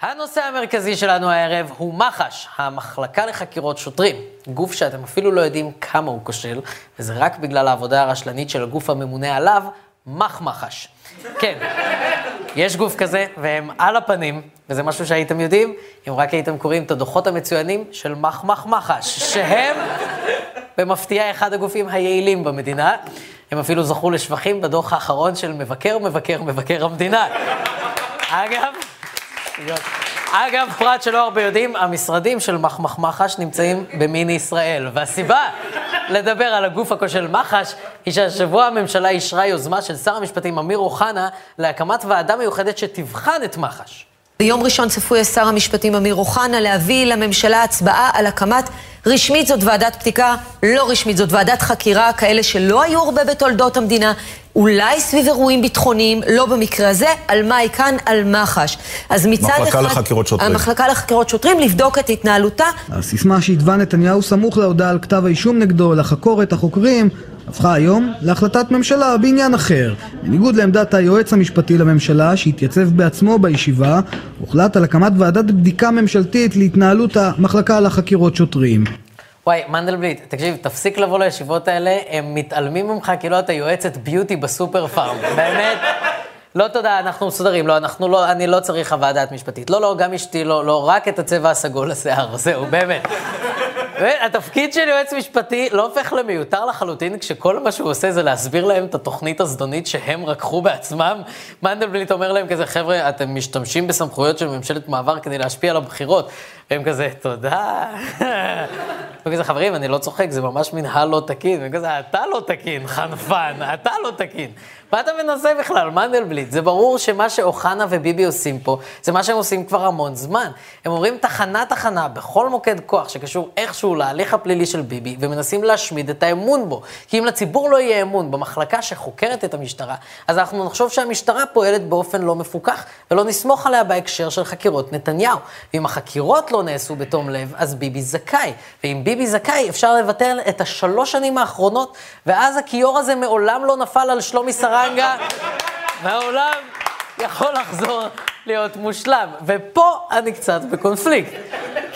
הנושא המרכזי שלנו הערב הוא מח"ש, המחלקה לחקירות שוטרים. גוף שאתם אפילו לא יודעים כמה הוא כושל, וזה רק בגלל העבודה הרשלנית של הגוף הממונה עליו, מחמחש. כן, יש גוף כזה, והם על הפנים, וזה משהו שהייתם יודעים, אם רק הייתם קוראים את הדוחות המצוינים של מחמחמחש, שהם, במפתיע, אחד הגופים היעילים במדינה. הם אפילו זכו לשבחים בדוח האחרון של מבקר, מבקר, מבקר המדינה. אגב, אגב, פרט שלא הרבה יודעים, המשרדים של מחמח מח"ש נמצאים במיני ישראל. והסיבה לדבר על הגוף הכושל מח"ש, היא שהשבוע הממשלה אישרה יוזמה של שר המשפטים אמיר אוחנה להקמת ועדה מיוחדת שתבחן את מח"ש. ביום ראשון צפוי שר המשפטים אמיר אוחנה להביא לממשלה הצבעה על הקמת רשמית זאת ועדת בדיקה, לא רשמית זאת ועדת חקירה, כאלה שלא היו הרבה בתולדות המדינה, אולי סביב אירועים ביטחוניים, לא במקרה הזה, על מה היא כאן? על מח"ש. אז מצד אחד... מחלקה לחקירות שוטרים. המחלקה לחקירות שוטרים, לבדוק את התנהלותה. הסיסמה שהתווה נתניהו סמוך להודעה על כתב האישום נגדו, לחקור את החוקרים, הפכה היום להחלטת ממשלה בעניין אחר. בניגוד לעמדת היועץ המשפטי לממשלה, שהתייצב בעצמו בישיבה, הוחלט על הקמת ועדת בדיקה ממשלתית להתנהלות המחלקה לחקירות שוטרים. וואי, מנדלבליט, תקשיב, תפסיק לבוא לישיבות האלה, הם מתעלמים ממך כאילו אתה יועצת ביוטי בסופר פארם. באמת, לא תודה, אנחנו מסודרים, לא, אנחנו לא, אני לא צריך חוות דעת משפטית. לא, לא, גם אשתי לא, לא, רק את הצבע הסגול לשיער, זהו, באמת. התפקיד של יועץ משפטי לא הופך למיותר לחלוטין, כשכל מה שהוא עושה זה להסביר להם את התוכנית הזדונית שהם רקחו בעצמם. מנדלבליט אומר להם כזה, חבר'ה, אתם משתמשים בסמכויות של ממשלת מעבר כדי להשפיע על הבחירות. והם כזה, תודה. וכזה, חברים, אני לא צוחק, זה ממש מנהל לא תקין. וכזה, אתה לא תקין, חנפן, אתה לא תקין. מה אתה מנסה בכלל, מנדלבליט? זה ברור שמה שאוחנה וביבי עושים פה, זה מה שהם עושים כבר המון זמן. הם אומרים תחנה-תחנה בכל מוקד כוח שקשור איכשהו להליך הפלילי של ביבי, ומנסים להשמיד את האמון בו. כי אם לציבור לא יהיה אמון במחלקה שחוקרת את המשטרה, אז אנחנו נחשוב שהמשטרה פועלת באופן לא מפוקח, ולא נסמוך עליה בהקשר של חקירות נתניהו. ואם החקירות לא נעשו בתום לב, אז ביבי זכאי. ואם ביבי זכאי, אפשר לבטל את השלוש שנים האחרונות, ואז הכיור הזה מעולם לא נפל על שלומי שרה. רנגה, והעולם יכול לחזור להיות מושלם. ופה אני קצת בקונפליקט.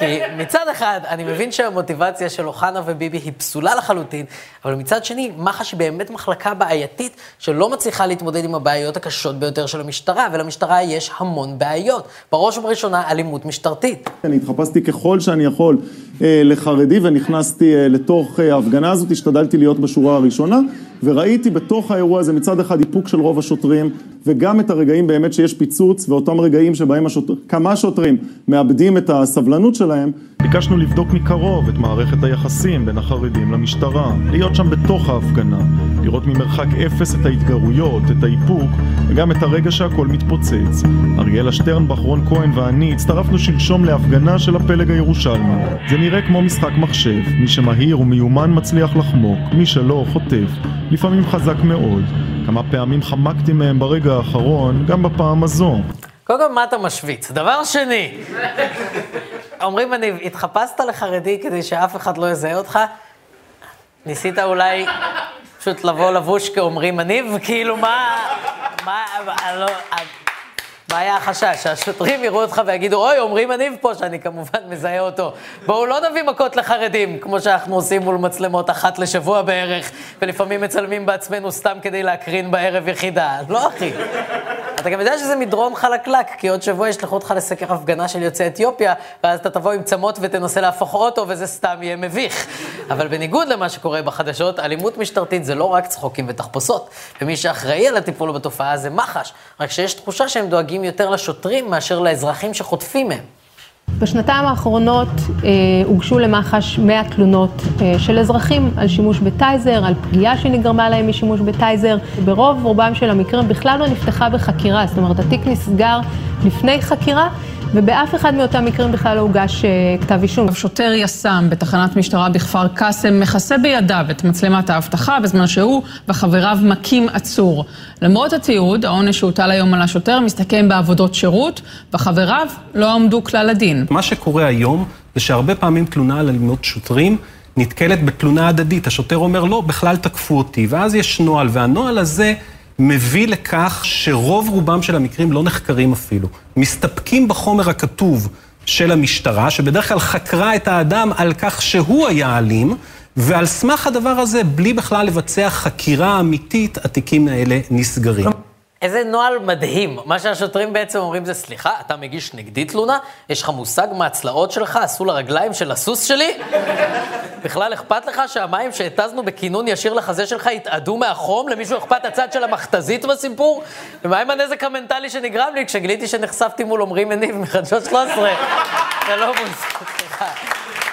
כי מצד אחד, אני מבין שהמוטיבציה של אוחנה וביבי היא פסולה לחלוטין, אבל מצד שני, מח"ש היא באמת מחלקה בעייתית שלא מצליחה להתמודד עם הבעיות הקשות ביותר של המשטרה, ולמשטרה יש המון בעיות. בראש ובראשונה, אלימות משטרתית. אני התחפשתי ככל שאני יכול אה, לחרדי ונכנסתי אה, לתוך אה, ההפגנה הזאת, השתדלתי להיות בשורה הראשונה. וראיתי בתוך האירוע הזה מצד אחד איפוק של רוב השוטרים וגם את הרגעים באמת שיש פיצוץ ואותם רגעים שבהם השוטר, כמה שוטרים מאבדים את הסבלנות שלהם. ביקשנו לבדוק מקרוב את מערכת היחסים בין החרדים למשטרה, להיות שם בתוך ההפגנה, לראות ממרחק אפס את ההתגרויות, את האיפוק וגם את הרגע שהכל מתפוצץ. אריאלה שטרנבך, רון כהן ואני הצטרפנו שלשום להפגנה של הפלג הירושלמי. זה נראה כמו משחק מחשב, מי שמהיר ומיומן מצליח לחמוק, מי שלא חוטף. לפעמים חזק מאוד. כמה פעמים חמקתי מהם ברגע האחרון, גם בפעם הזו. קודם כל, מה אתה משוויץ? דבר שני, אומרים, אני התחפשת לחרדי כדי שאף אחד לא יזהה אותך? ניסית אולי פשוט לבוא לבוש כאומרים מניב? כאילו, מה... מה... לא... מה היה החשש? שהשוטרים יראו אותך ויגידו, אוי, אומרים מניב פה, שאני כמובן מזהה אותו. בואו לא נביא מכות לחרדים, כמו שאנחנו עושים מול מצלמות אחת לשבוע בערך, ולפעמים מצלמים בעצמנו סתם כדי להקרין בערב יחידה. לא, אחי. אתה גם יודע שזה מדרון חלקלק, כי עוד שבוע ישלחו אותך לסקר הפגנה של יוצאי אתיופיה, ואז אתה תבוא עם צמות ותנסה להפוך אוטו, וזה סתם יהיה מביך. אבל בניגוד למה שקורה בחדשות, אלימות משטרתית זה לא רק צחוקים ותחפושות. ומי שאחראי על הטיפול בתופעה זה מח"ש, רק שיש תחושה שהם דואגים יותר לשוטרים מאשר לאזרחים שחוטפים מהם. בשנתיים האחרונות אה, הוגשו למח"ש 100 תלונות אה, של אזרחים על שימוש בטייזר, על פגיעה שנגרמה להם משימוש בטייזר. ברוב רובם של המקרים בכלל לא נפתחה בחקירה, זאת אומרת התיק נסגר לפני חקירה, ובאף אחד מאותם מקרים בכלל לא הוגש אה, כתב אישום. שוטר יס"מ בתחנת משטרה בכפר קאסם מכסה בידיו את מצלמת האבטחה בזמן שהוא וחבריו מכים עצור. למרות התיעוד, העונש שהוטל היום על השוטר מסתכם בעבודות שירות, וחבריו לא עמדו כלל לדין. מה שקורה היום זה שהרבה פעמים תלונה על אלימות שוטרים נתקלת בתלונה הדדית. השוטר אומר, לא, בכלל תקפו אותי, ואז יש נוהל, והנוהל הזה... מביא לכך שרוב רובם של המקרים לא נחקרים אפילו. מסתפקים בחומר הכתוב של המשטרה, שבדרך כלל חקרה את האדם על כך שהוא היה אלים, ועל סמך הדבר הזה, בלי בכלל לבצע חקירה אמיתית, התיקים האלה נסגרים. איזה נוהל מדהים. מה שהשוטרים בעצם אומרים זה, סליחה, אתה מגיש נגדי תלונה? יש לך מושג מה הצלעות שלך עשו לרגליים של הסוס שלי? בכלל אכפת לך שהמים שהתזנו בכינון ישיר לחזה שלך יתאדו מהחום? למישהו אכפת הצד של המכתזית בסיפור? ומה עם הנזק המנטלי שנגרם לי כשגיליתי שנחשפתי מול עמרי מניב מחדשות 13? זה לא מול... סליחה.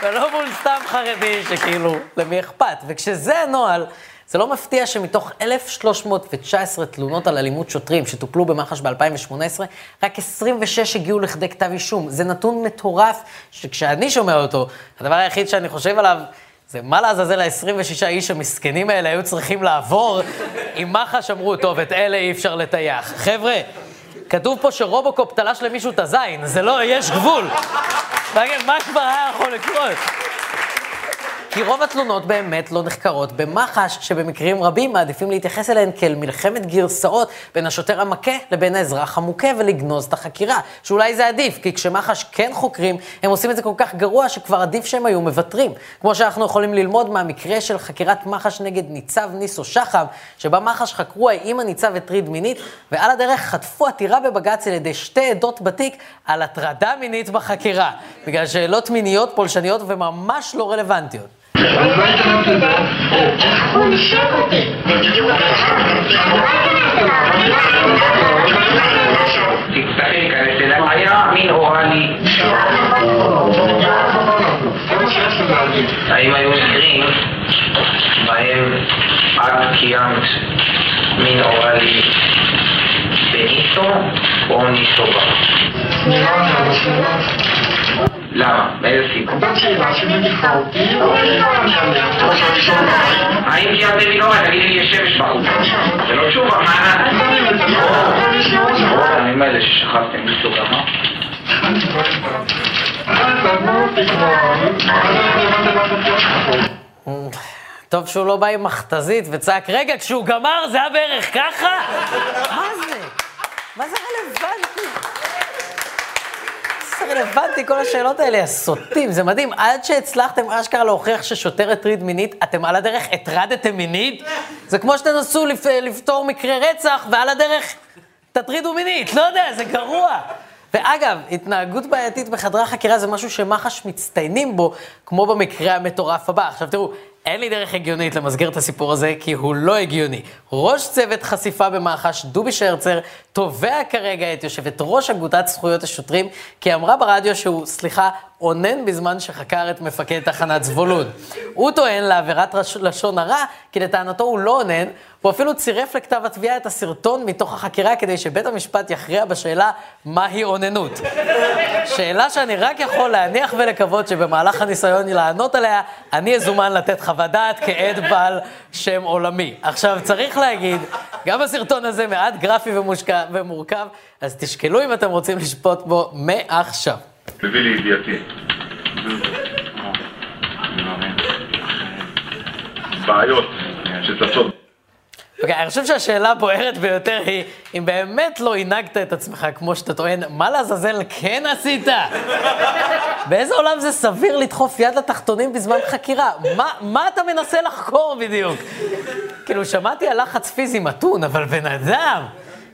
זה לא מול סתם חרדי שכאילו, למי אכפת? וכשזה הנוהל... זה לא מפתיע שמתוך 1,319 תלונות על אלימות שוטרים שטופלו במח"ש ב-2018, רק 26 הגיעו לכדי כתב אישום. זה נתון מטורף, שכשאני שומע אותו, הדבר היחיד שאני חושב עליו, זה מה לעזאזל ה-26 איש המסכנים האלה היו צריכים לעבור, אם מח"ש אמרו, טוב, את אלה אי אפשר לטייח. חבר'ה, כתוב פה שרובוקופ תלש למישהו את הזין, זה לא, יש גבול. מה כבר היה יכול לקרות? כי רוב התלונות באמת לא נחקרות במח"ש, שבמקרים רבים מעדיפים להתייחס אליהן כאל מלחמת גרסאות בין השוטר המכה לבין האזרח המוכה ולגנוז את החקירה. שאולי זה עדיף, כי כשמח"ש כן חוקרים, הם עושים את זה כל כך גרוע שכבר עדיף שהם היו מוותרים. כמו שאנחנו יכולים ללמוד מהמקרה של חקירת מח"ש נגד ניצב ניסו שחם, שבה מח"ש חקרו האם הניצב הטריד מינית, ועל הדרך חטפו עתירה בבג"ץ על ידי שתי עדות בתיק על הטרדה מינית בחקירה. בגלל שאלות מיניות פולשניות וממש לא רלוונטיות. お前じゃなくても、学校にしようって、結局、お前じゃなくても、お前じゃなくても、お前じゃなくても、dictating correctly that I not mean orally. I my own dream by Arkiant mean orally Benito Onisoba. 日本の למה? מאיזה סיבה? זאת שאלה שמדיחה אותי, או האם קיימתם מנורה? תגידי לי, יש שמש בחוץ. זה לא תשובה, מה הימים האלה ששכבתם מישהו גמר? טוב שהוא לא בא עם מכתזית וצעק, רגע, כשהוא גמר זה היה בערך ככה? מה זה? מה זה רלוונטי? רלוונטי, כל השאלות האלה, הסוטים, זה מדהים. עד שהצלחתם אשכרה להוכיח ששוטר הטריד מינית, אתם על הדרך הטרדתם מינית? זה כמו שתנסו לפ... לפתור מקרה רצח, ועל הדרך תטרידו מינית, לא יודע, זה גרוע. ואגב, התנהגות בעייתית בחדרי החקירה זה משהו שמח"ש מצטיינים בו, כמו במקרה המטורף הבא. עכשיו תראו, אין לי דרך הגיונית למסגר את הסיפור הזה, כי הוא לא הגיוני. ראש צוות חשיפה במח"ש, דובי שרצר, תובע כרגע את יושבת ראש אגודת זכויות השוטרים, כי אמרה ברדיו שהוא, סליחה, אונן בזמן שחקר את מפקד תחנת זבולון. הוא טוען לעבירת לשון הרע, כי לטענתו הוא לא אונן, הוא אפילו צירף לכתב התביעה את הסרטון מתוך החקירה כדי שבית המשפט יכריע בשאלה מהי אוננות. שאלה שאני רק יכול להניח ולקוות שבמהלך הניסיון לענות עליה, אני אזומן לתת חוות דעת כעד בעל שם עולמי. עכשיו, צריך להגיד, גם הסרטון הזה מעט גרפי ומושקע, ומורכב, אז תשקלו אם אתם רוצים לשפוט בו מעכשיו. מביא לידיעתי. בעיות שצצות אוקיי, okay, אני חושב שהשאלה הבוערת ביותר היא, אם באמת לא הנהגת את עצמך כמו שאתה טוען, מה לעזאזל כן עשית? באיזה עולם זה סביר לדחוף יד לתחתונים בזמן חקירה? מה, מה אתה מנסה לחקור בדיוק? כאילו, שמעתי על לחץ פיזי מתון, אבל בן אדם...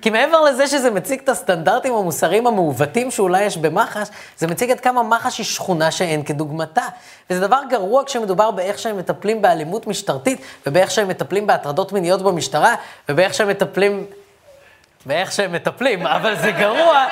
כי מעבר לזה שזה מציג את הסטנדרטים המוסריים המעוותים שאולי יש במח"ש, זה מציג עד כמה מח"ש היא שכונה שאין כדוגמתה. וזה דבר גרוע כשמדובר באיך שהם מטפלים באלימות משטרתית, ובאיך שהם מטפלים בהטרדות מיניות במשטרה, ובאיך שהם מטפלים... באיך שהם מטפלים, אבל זה גרוע,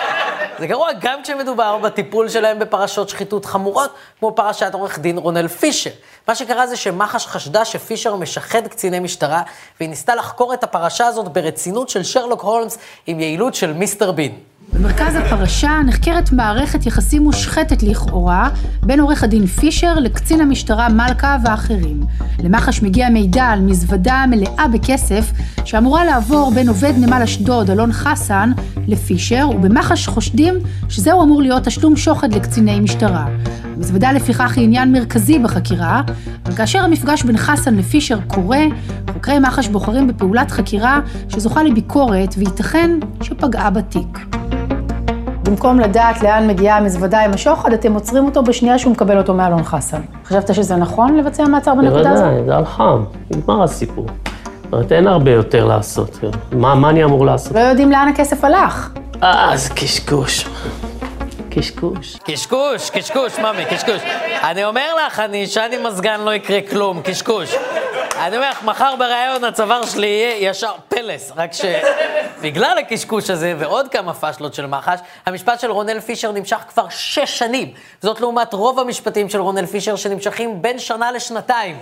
זה גרוע גם כשמדובר בטיפול שלהם בפרשות שחיתות חמורות, כמו פרשת עורך דין רונל פישר. מה שקרה זה שמח"ש חשדה שפישר משחד קציני משטרה, והיא ניסתה לחקור את הפרשה הזאת ברצינות של שרלוק הולמס עם יעילות של מיסטר בין. במרכז הפרשה נחקרת מערכת יחסים מושחתת לכאורה בין עורך הדין פישר לקצין המשטרה מלכה ואחרים. למח"ש מגיע מידע על מזוודה מלאה בכסף שאמורה לעבור בין עובד נמל אשדוד, אלון חסן, לפישר, ובמח"ש חושדים שזהו אמור להיות תשלום שוחד לקציני משטרה. המזוודה לפיכך היא עניין מרכזי בחקירה, אבל כאשר המפגש בין חסן לפישר קורה, חוקרי מח"ש בוחרים בפעולת חקירה שזוכה לביקורת וייתכן שפגעה בתיק. במקום לדעת לאן מגיעה המזוודה עם השוחד, אתם עוצרים אותו בשנייה שהוא מקבל אותו מאלון חסן. חשבת שזה נכון לבצע מעצר בנקודה הזאת? בוודאי, זה על חם, נגמר הסיפור. זאת אומרת, אין הרבה יותר לעשות. מה, מה אני אמור לעשות? לא יודעים לאן הכסף הלך. אה, זה קשקוש. קשקוש. קשקוש, קשקוש, ממי, קשקוש. אני אומר לך, אני אשן עם מזגן, לא יקרה כלום, קשקוש. אני אומר לך, מחר בריאיון הצוואר שלי יהיה ישר פלס, רק שבגלל הקשקוש הזה ועוד כמה פאשלות של מח"ש, המשפט של רונל פישר נמשך כבר שש שנים. זאת לעומת רוב המשפטים של רונל פישר שנמשכים בין שנה לשנתיים.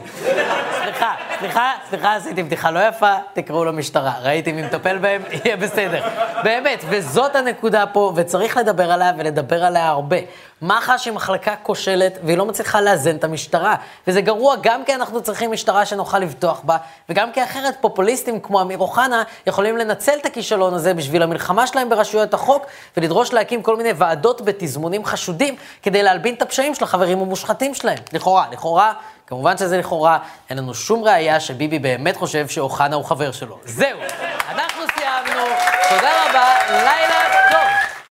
סליחה, סליחה, סליחה, עשיתי בדיחה לא יפה, תקראו למשטרה. ראיתי מי מטפל בהם, יהיה בסדר. באמת, וזאת הנקודה פה, וצריך לדבר עליה ולדבר עליה הרבה. מח"ש היא מחלקה כושלת, והיא לא מצליחה לאזן את המשטרה. וזה גרוע גם כי אנחנו צריכים משטרה שנוכל לבטוח בה, וגם כי אחרת פופוליסטים כמו אמיר אוחנה אוחנה יכולים לנצל את הכישלון הזה בשביל המלחמה שלהם ברשויות החוק, ולדרוש להקים כל מיני ועדות בתזמונים חשודים כדי להלבין את הפשעים של החברים המושחתים שלהם. לכאורה, לכאורה, כמובן שזה לכאורה, אין לנו שום ראייה שביבי באמת חושב שאוחנה הוא חבר שלו. זהו, אנחנו סיימנו, תודה רבה, לילה